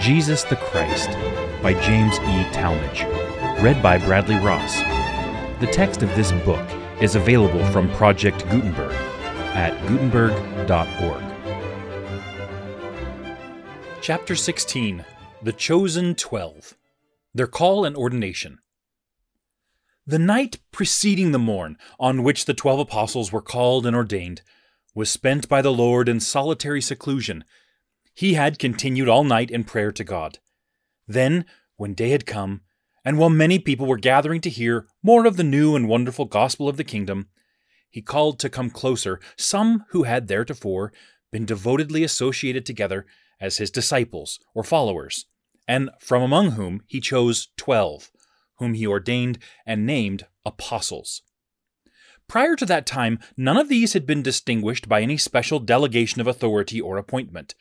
Jesus the Christ by James E. Talmage. Read by Bradley Ross. The text of this book is available from Project Gutenberg at gutenberg.org. Chapter 16 The Chosen Twelve Their Call and Ordination. The night preceding the morn on which the twelve apostles were called and ordained was spent by the Lord in solitary seclusion he had continued all night in prayer to God. Then, when day had come, and while many people were gathering to hear more of the new and wonderful gospel of the kingdom, he called to come closer some who had theretofore been devotedly associated together as his disciples or followers, and from among whom he chose twelve, whom he ordained and named apostles. Prior to that time, none of these had been distinguished by any special delegation of authority or appointment.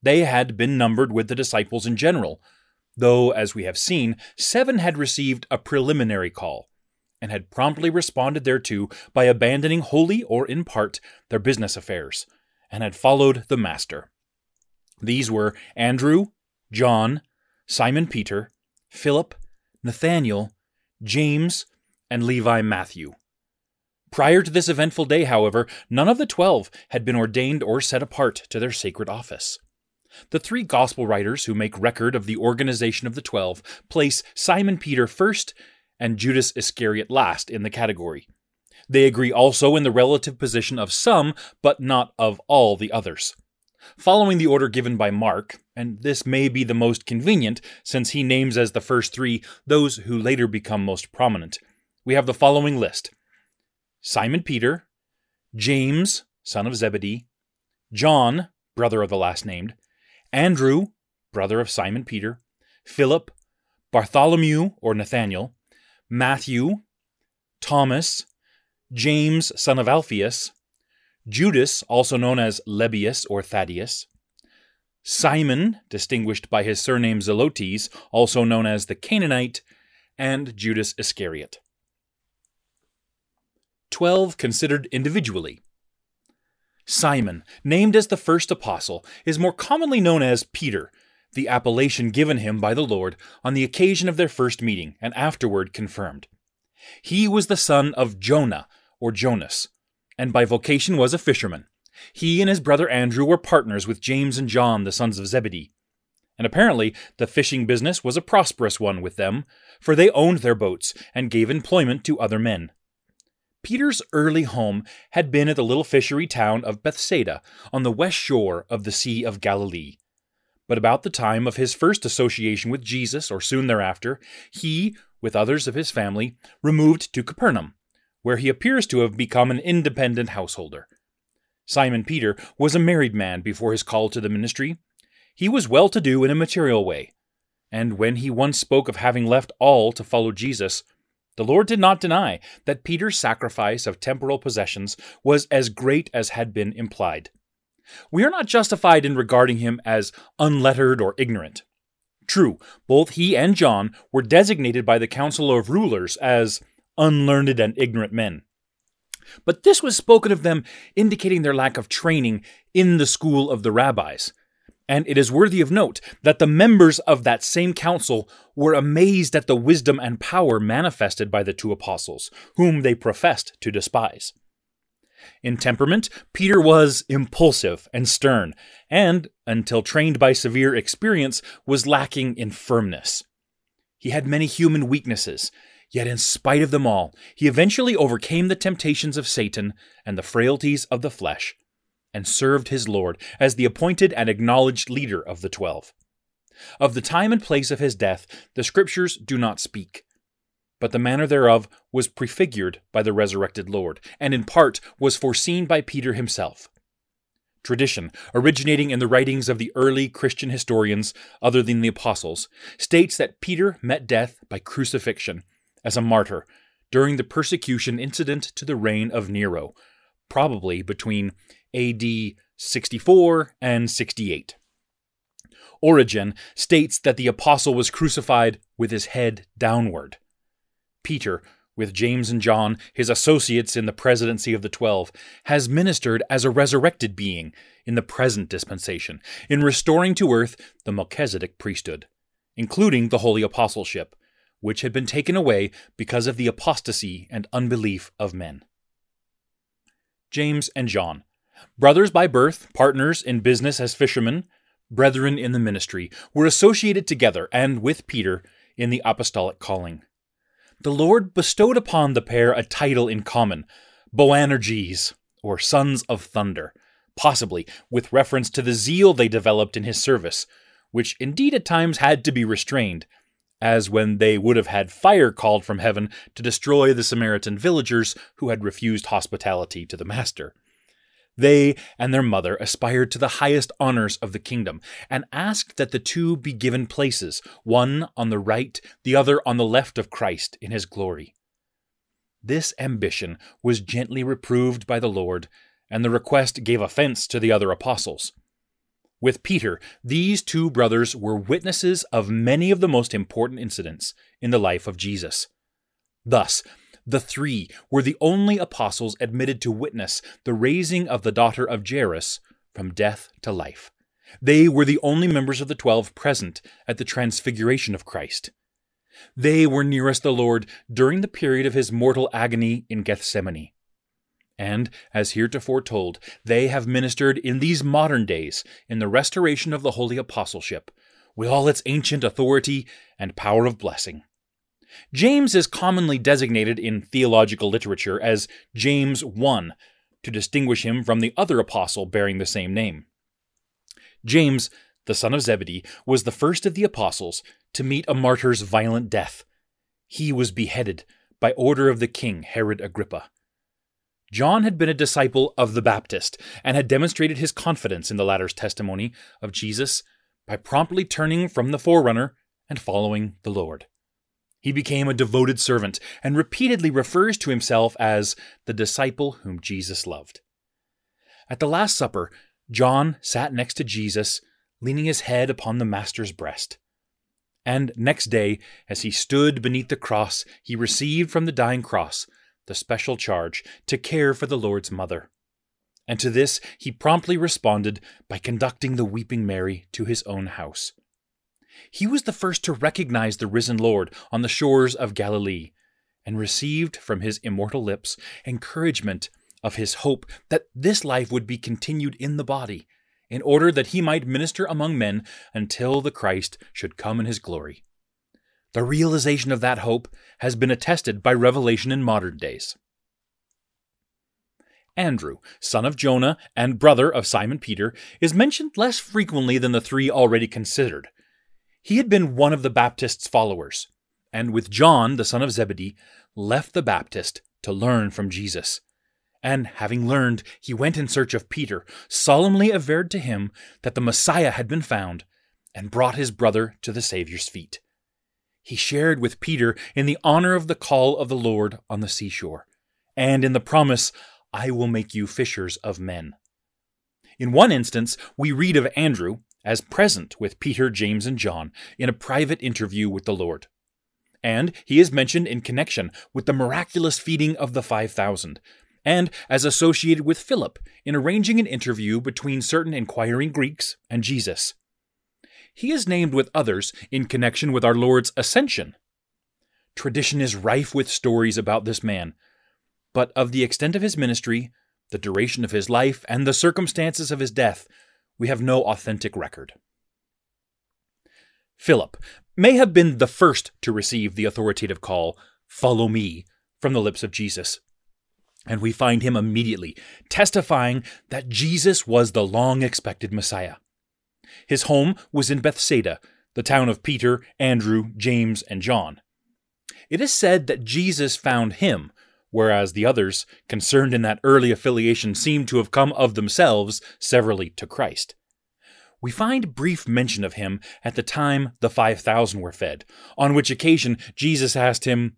They had been numbered with the disciples in general, though, as we have seen, seven had received a preliminary call, and had promptly responded thereto by abandoning wholly or in part their business affairs, and had followed the Master. These were Andrew, John, Simon Peter, Philip, Nathanael, James, and Levi Matthew. Prior to this eventful day, however, none of the twelve had been ordained or set apart to their sacred office. The three gospel writers who make record of the organization of the twelve place Simon Peter first and Judas Iscariot last in the category. They agree also in the relative position of some, but not of all the others. Following the order given by Mark, and this may be the most convenient since he names as the first three those who later become most prominent, we have the following list. Simon Peter, James, son of Zebedee, John, brother of the last named, Andrew, brother of Simon Peter, Philip, Bartholomew or Nathanael, Matthew, Thomas, James, son of Alphaeus, Judas, also known as Lebbaeus or Thaddeus, Simon, distinguished by his surname Zelotes, also known as the Canaanite, and Judas Iscariot. Twelve considered individually. Simon, named as the first apostle, is more commonly known as Peter, the appellation given him by the Lord on the occasion of their first meeting and afterward confirmed. He was the son of Jonah, or Jonas, and by vocation was a fisherman. He and his brother Andrew were partners with James and John, the sons of Zebedee. And apparently, the fishing business was a prosperous one with them, for they owned their boats and gave employment to other men. Peter's early home had been at the little fishery town of Bethsaida on the west shore of the Sea of Galilee. But about the time of his first association with Jesus, or soon thereafter, he, with others of his family, removed to Capernaum, where he appears to have become an independent householder. Simon Peter was a married man before his call to the ministry. He was well to do in a material way, and when he once spoke of having left all to follow Jesus, the Lord did not deny that Peter's sacrifice of temporal possessions was as great as had been implied. We are not justified in regarding him as unlettered or ignorant. True, both he and John were designated by the Council of Rulers as unlearned and ignorant men. But this was spoken of them indicating their lack of training in the school of the rabbis, and it is worthy of note that the members of that same council were amazed at the wisdom and power manifested by the two apostles, whom they professed to despise. In temperament, Peter was impulsive and stern, and, until trained by severe experience, was lacking in firmness. He had many human weaknesses, yet in spite of them all, he eventually overcame the temptations of Satan and the frailties of the flesh and served his Lord as the appointed and acknowledged leader of the twelve. Of the time and place of his death, the Scriptures do not speak. But the manner thereof was prefigured by the resurrected Lord, and in part was foreseen by Peter himself. Tradition, originating in the writings of the early Christian historians other than the apostles, states that Peter met death by crucifixion as a martyr during the persecution incident to the reign of Nero, probably between AD 64 and 68. Origen states that the apostle was crucified with his head downward. Peter with James and John, his associates in the presidency of the Twelve, has ministered as a resurrected being in the present dispensation, in restoring to earth the Melchizedek priesthood, including the holy apostleship, which had been taken away because of the apostasy and unbelief of men. James and John, brothers by birth, partners in business as fishermen, brethren in the ministry, were associated together and with Peter in the apostolic calling the Lord bestowed upon the pair a title in common, Boanerges, or Sons of Thunder, possibly with reference to the zeal they developed in his service, which indeed at times had to be restrained, as when they would have had fire called from heaven to destroy the Samaritan villagers who had refused hospitality to the Master. They and their mother aspired to the highest honors of the kingdom, and asked that the two be given places, one on the right, the other on the left of Christ in his glory. This ambition was gently reproved by the Lord, and the request gave offense to the other apostles. With Peter, these two brothers were witnesses of many of the most important incidents in the life of Jesus. Thus, the three were the only apostles admitted to witness the raising of the daughter of Jairus from death to life. They were the only members of the twelve present at the transfiguration of Christ. They were nearest the Lord during the period of his mortal agony in Gethsemane. And, as heretofore told, they have ministered in these modern days in the restoration of the holy apostleship, with all its ancient authority and power of blessing. James is commonly designated in theological literature as James 1 to distinguish him from the other apostle bearing the same name. James, the son of Zebedee, was the first of the apostles to meet a martyr's violent death. He was beheaded by order of the king Herod Agrippa. John had been a disciple of the Baptist and had demonstrated his confidence in the latter's testimony of Jesus by promptly turning from the forerunner and following the Lord. He became a devoted servant and repeatedly refers to himself as the disciple whom Jesus loved. At the Last Supper, John sat next to Jesus, leaning his head upon the Master's breast. And next day, as he stood beneath the cross, he received from the dying cross the special charge to care for the Lord's mother. And to this he promptly responded by conducting the weeping Mary to his own house. He was the first to recognize the risen Lord on the shores of Galilee, and received from his immortal lips encouragement of his hope that this life would be continued in the body, in order that he might minister among men until the Christ should come in his glory. The realization of that hope has been attested by revelation in modern days. Andrew, son of Jonah and brother of Simon Peter, is mentioned less frequently than the three already considered, he had been one of the Baptist's followers, and with John, the son of Zebedee, left the Baptist to learn from Jesus. And having learned, he went in search of Peter, solemnly averred to him that the Messiah had been found, and brought his brother to the Saviour's feet. He shared with Peter in the honor of the call of the Lord on the seashore, and in the promise, I will make you fishers of men. In one instance, we read of Andrew, as present with Peter, James, and John in a private interview with the Lord. And he is mentioned in connection with the miraculous feeding of the 5,000, and as associated with Philip in arranging an interview between certain inquiring Greeks and Jesus. He is named with others in connection with our Lord's ascension. Tradition is rife with stories about this man, but of the extent of his ministry, the duration of his life, and the circumstances of his death, we have no authentic record. Philip may have been the first to receive the authoritative call, Follow me, from the lips of Jesus. And we find him immediately testifying that Jesus was the long expected Messiah. His home was in Bethsaida, the town of Peter, Andrew, James, and John. It is said that Jesus found him, whereas the others, concerned in that early affiliation, seem to have come of themselves severally to Christ. We find brief mention of him at the time the 5,000 were fed, on which occasion Jesus asked him,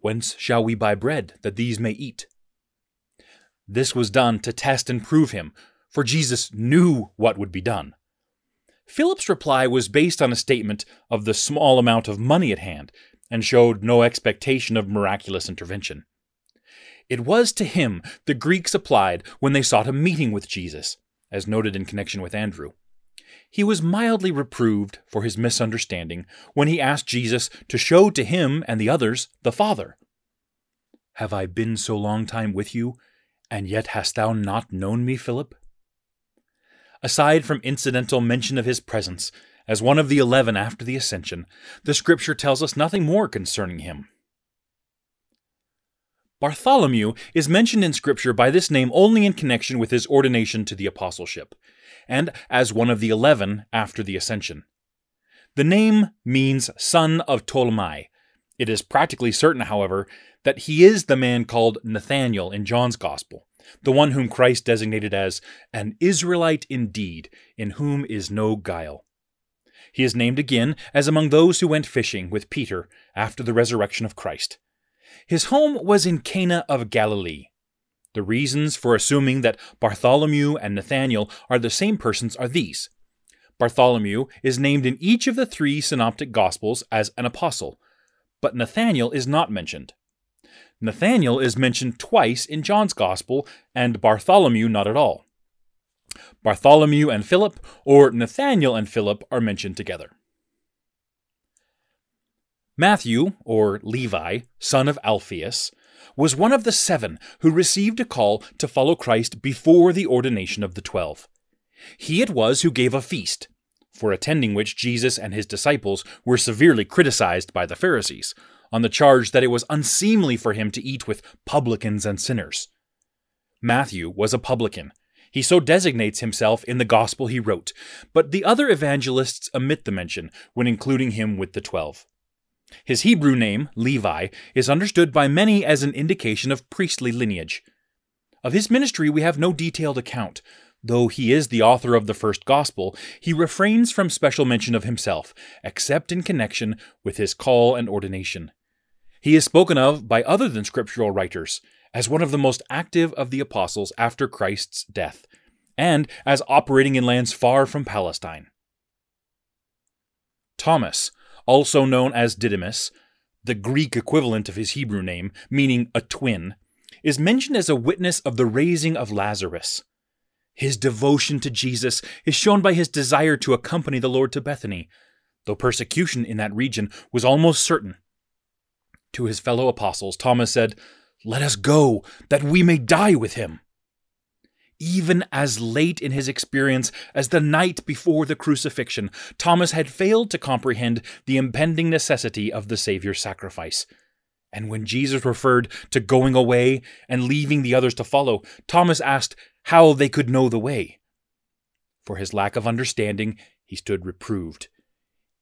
Whence shall we buy bread that these may eat? This was done to test and prove him, for Jesus knew what would be done. Philip's reply was based on a statement of the small amount of money at hand, and showed no expectation of miraculous intervention. It was to him the Greeks applied when they sought a meeting with Jesus, as noted in connection with Andrew. He was mildly reproved for his misunderstanding when he asked Jesus to show to him and the others the Father. Have I been so long time with you, and yet hast thou not known me, Philip? Aside from incidental mention of his presence, as one of the eleven after the ascension, the scripture tells us nothing more concerning him. Bartholomew is mentioned in Scripture by this name only in connection with his ordination to the apostleship, and as one of the eleven after the ascension. The name means son of Tolmai. It is practically certain, however, that he is the man called Nathanael in John's Gospel, the one whom Christ designated as an Israelite indeed, in whom is no guile. He is named again as among those who went fishing with Peter after the resurrection of Christ. His home was in Cana of Galilee. The reasons for assuming that Bartholomew and Nathanael are the same persons are these. Bartholomew is named in each of the three synoptic gospels as an apostle, but Nathanael is not mentioned. Nathanael is mentioned twice in John's gospel, and Bartholomew not at all. Bartholomew and Philip, or Nathanael and Philip, are mentioned together. Matthew, or Levi, son of Alphaeus, was one of the seven who received a call to follow Christ before the ordination of the twelve. He it was who gave a feast, for attending which Jesus and his disciples were severely criticized by the Pharisees, on the charge that it was unseemly for him to eat with publicans and sinners. Matthew was a publican. He so designates himself in the gospel he wrote, but the other evangelists omit the mention when including him with the twelve. His Hebrew name, Levi, is understood by many as an indication of priestly lineage. Of his ministry we have no detailed account. Though he is the author of the first gospel, he refrains from special mention of himself, except in connection with his call and ordination. He is spoken of by other than scriptural writers as one of the most active of the apostles after Christ's death, and as operating in lands far from Palestine. Thomas, also known as Didymus, the Greek equivalent of his Hebrew name, meaning a twin, is mentioned as a witness of the raising of Lazarus. His devotion to Jesus is shown by his desire to accompany the Lord to Bethany, though persecution in that region was almost certain. To his fellow apostles, Thomas said, Let us go, that we may die with him even as late in his experience as the night before the crucifixion, Thomas had failed to comprehend the impending necessity of the Saviour's sacrifice. And when Jesus referred to going away and leaving the others to follow, Thomas asked how they could know the way. For his lack of understanding, he stood reproved.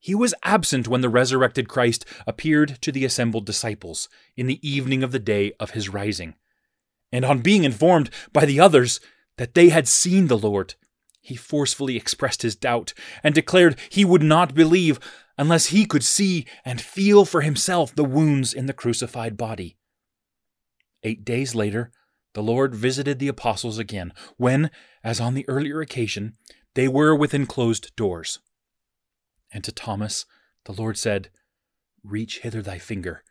He was absent when the resurrected Christ appeared to the assembled disciples in the evening of the day of his rising. And on being informed by the others that they had seen the Lord, he forcefully expressed his doubt and declared he would not believe unless he could see and feel for himself the wounds in the crucified body. Eight days later, the Lord visited the apostles again, when, as on the earlier occasion, they were within closed doors. And to Thomas, the Lord said, Reach hither thy finger,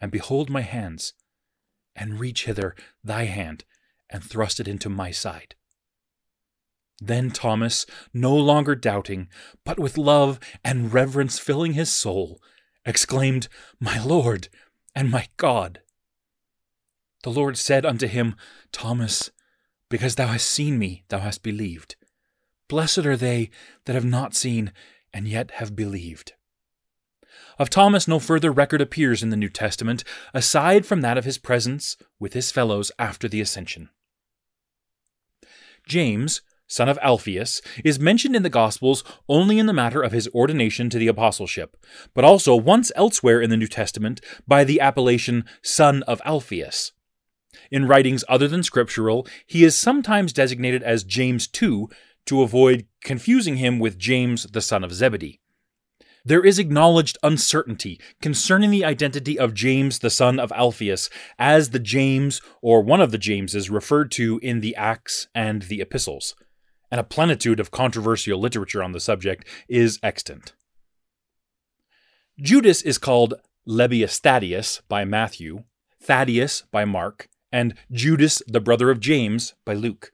and behold my hands, and reach hither thy hand, and thrust it into my side. Then Thomas, no longer doubting, but with love and reverence filling his soul, exclaimed, My Lord and my God. The Lord said unto him, Thomas, because thou hast seen me, thou hast believed. Blessed are they that have not seen and yet have believed. Of Thomas, no further record appears in the New Testament, aside from that of his presence with his fellows after the ascension. James, son of Alphaeus, is mentioned in the Gospels only in the matter of his ordination to the apostleship, but also once elsewhere in the New Testament by the appellation son of Alphaeus. In writings other than scriptural, he is sometimes designated as James II to avoid confusing him with James the son of Zebedee. There is acknowledged uncertainty concerning the identity of James the son of Alphaeus as the James or one of the Jameses referred to in the Acts and the Epistles, and a plenitude of controversial literature on the subject is extant. Judas is called Lebbeus Thaddeus by Matthew, Thaddeus by Mark, and Judas, the brother of James, by Luke.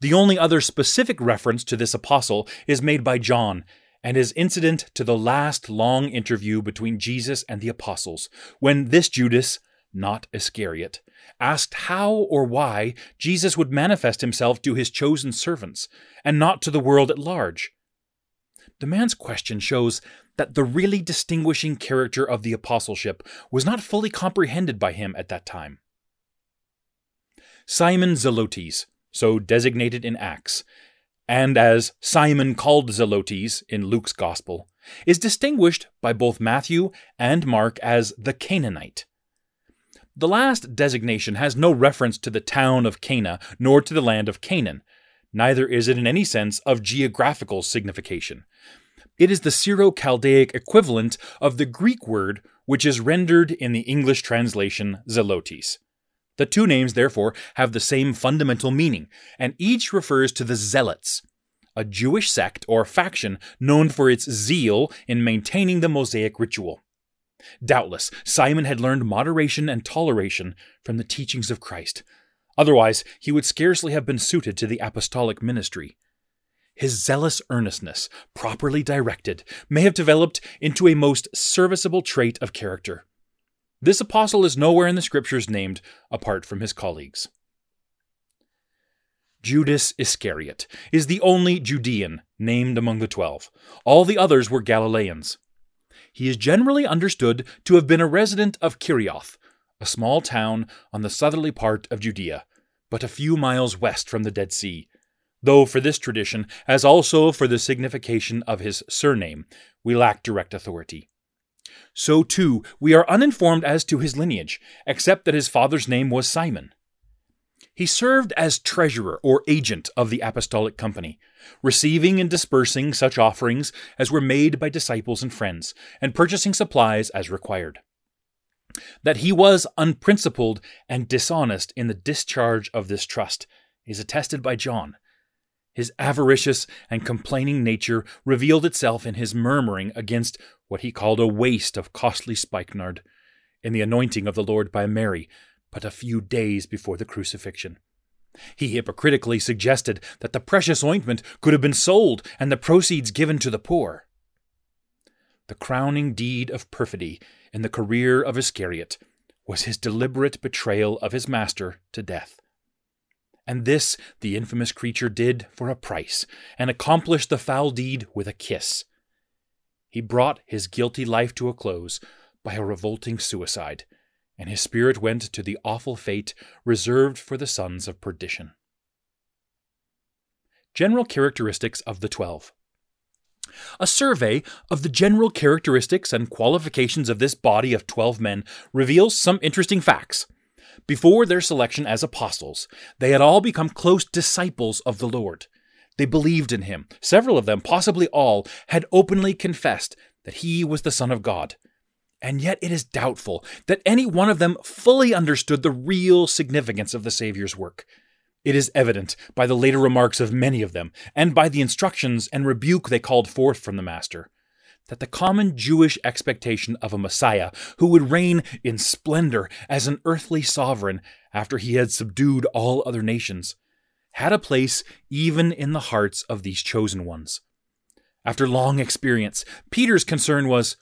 The only other specific reference to this apostle is made by John and is incident to the last long interview between Jesus and the apostles, when this Judas, not Iscariot, asked how or why Jesus would manifest himself to his chosen servants and not to the world at large. The man's question shows that the really distinguishing character of the apostleship was not fully comprehended by him at that time. Simon Zelotes, so designated in Acts, and as Simon called Zelotes in Luke's Gospel, is distinguished by both Matthew and Mark as the Canaanite. The last designation has no reference to the town of Cana nor to the land of Canaan, neither is it in any sense of geographical signification. It is the Syro Chaldaic equivalent of the Greek word which is rendered in the English translation Zelotes. The two names, therefore, have the same fundamental meaning, and each refers to the Zealots, a Jewish sect or faction known for its zeal in maintaining the Mosaic ritual. Doubtless, Simon had learned moderation and toleration from the teachings of Christ. Otherwise, he would scarcely have been suited to the apostolic ministry. His zealous earnestness, properly directed, may have developed into a most serviceable trait of character. This apostle is nowhere in the scriptures named apart from his colleagues. Judas Iscariot is the only Judean named among the twelve. All the others were Galileans. He is generally understood to have been a resident of Kerioth, a small town on the southerly part of Judea, but a few miles west from the Dead Sea, though for this tradition, as also for the signification of his surname, we lack direct authority. So too, we are uninformed as to his lineage, except that his father's name was Simon. He served as treasurer or agent of the apostolic company, receiving and dispersing such offerings as were made by disciples and friends, and purchasing supplies as required. That he was unprincipled and dishonest in the discharge of this trust is attested by John. His avaricious and complaining nature revealed itself in his murmuring against what he called a waste of costly spikenard, in the anointing of the Lord by Mary, but a few days before the crucifixion. He hypocritically suggested that the precious ointment could have been sold and the proceeds given to the poor. The crowning deed of perfidy in the career of Iscariot was his deliberate betrayal of his master to death. And this the infamous creature did for a price, and accomplished the foul deed with a kiss. He brought his guilty life to a close by a revolting suicide, and his spirit went to the awful fate reserved for the sons of perdition. General characteristics of the Twelve. A survey of the general characteristics and qualifications of this body of twelve men reveals some interesting facts. Before their selection as apostles, they had all become close disciples of the Lord. They believed in him. Several of them, possibly all, had openly confessed that he was the Son of God and yet it is doubtful that any one of them fully understood the real significance of the Saviour's work. It is evident by the later remarks of many of them, and by the instructions and rebuke they called forth from the Master, that the common Jewish expectation of a Messiah who would reign in splendor as an earthly sovereign after he had subdued all other nations had a place even in the hearts of these chosen ones. After long experience, Peter's concern was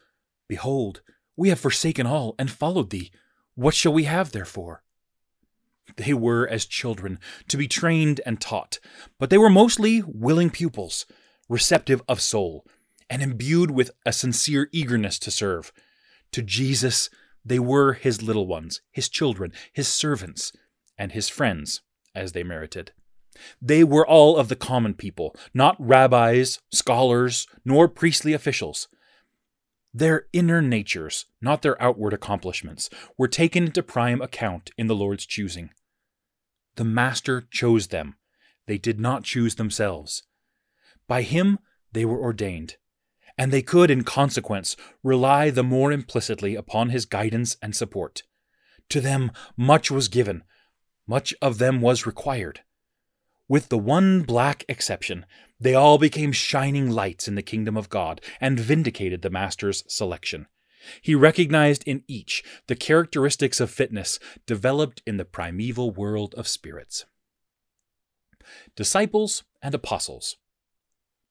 Behold, we have forsaken all and followed thee. What shall we have therefore? They were as children, to be trained and taught, but they were mostly willing pupils, receptive of soul, and imbued with a sincere eagerness to serve. To Jesus, they were his little ones, his children, his servants, and his friends, as they merited. They were all of the common people, not rabbis, scholars, nor priestly officials. Their inner natures, not their outward accomplishments, were taken into prime account in the Lord's choosing. The Master chose them, they did not choose themselves. By Him they were ordained, and they could, in consequence, rely the more implicitly upon His guidance and support. To them much was given, much of them was required. With the one black exception, they all became shining lights in the kingdom of God and vindicated the Master's selection. He recognized in each the characteristics of fitness developed in the primeval world of spirits. Disciples and Apostles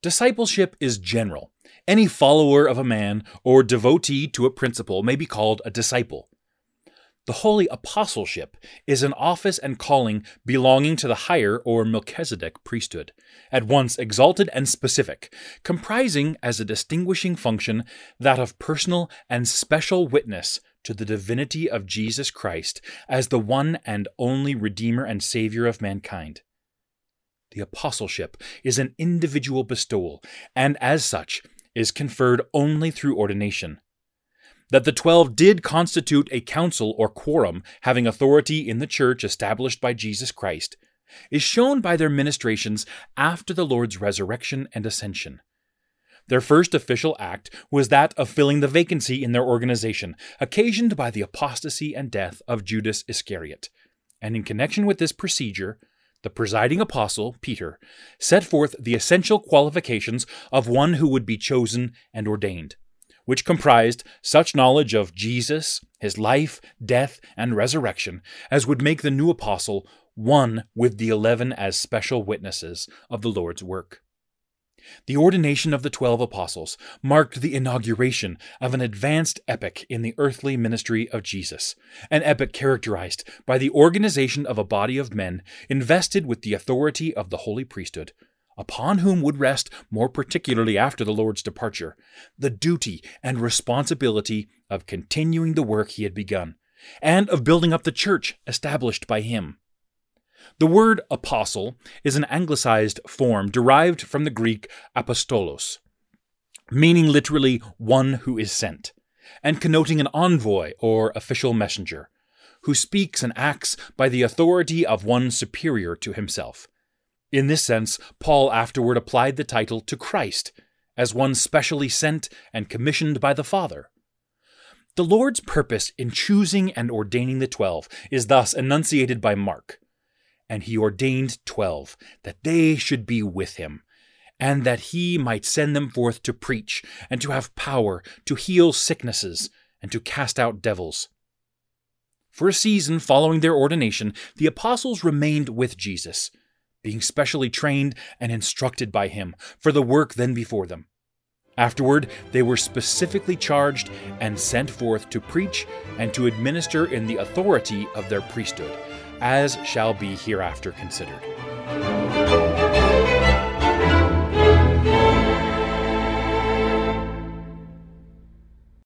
Discipleship is general. Any follower of a man or devotee to a principle may be called a disciple. The holy apostleship is an office and calling belonging to the higher or Melchizedek priesthood, at once exalted and specific, comprising as a distinguishing function that of personal and special witness to the divinity of Jesus Christ as the one and only Redeemer and Savior of mankind. The apostleship is an individual bestowal, and as such, is conferred only through ordination. That the twelve did constitute a council or quorum having authority in the church established by Jesus Christ is shown by their ministrations after the Lord's resurrection and ascension. Their first official act was that of filling the vacancy in their organization, occasioned by the apostasy and death of Judas Iscariot. And in connection with this procedure, the presiding apostle, Peter, set forth the essential qualifications of one who would be chosen and ordained, which comprised such knowledge of Jesus, his life, death, and resurrection as would make the new apostle one with the eleven as special witnesses of the Lord's work. The ordination of the twelve apostles marked the inauguration of an advanced epoch in the earthly ministry of Jesus, an epoch characterized by the organization of a body of men invested with the authority of the holy priesthood, upon whom would rest, more particularly after the Lord's departure, the duty and responsibility of continuing the work he had begun, and of building up the church established by him. The word apostle is an anglicized form derived from the Greek apostolos, meaning literally one who is sent, and connoting an envoy or official messenger, who speaks and acts by the authority of one superior to himself. In this sense, Paul afterward applied the title to Christ, as one specially sent and commissioned by the Father. The Lord's purpose in choosing and ordaining the twelve is thus enunciated by Mark and he ordained twelve, that they should be with him, and that he might send them forth to preach, and to have power to heal sicknesses, and to cast out devils. For a season following their ordination, the apostles remained with Jesus, being specially trained and instructed by him for the work then before them. Afterward, they were specifically charged and sent forth to preach and to administer in the authority of their priesthood as shall be hereafter considered.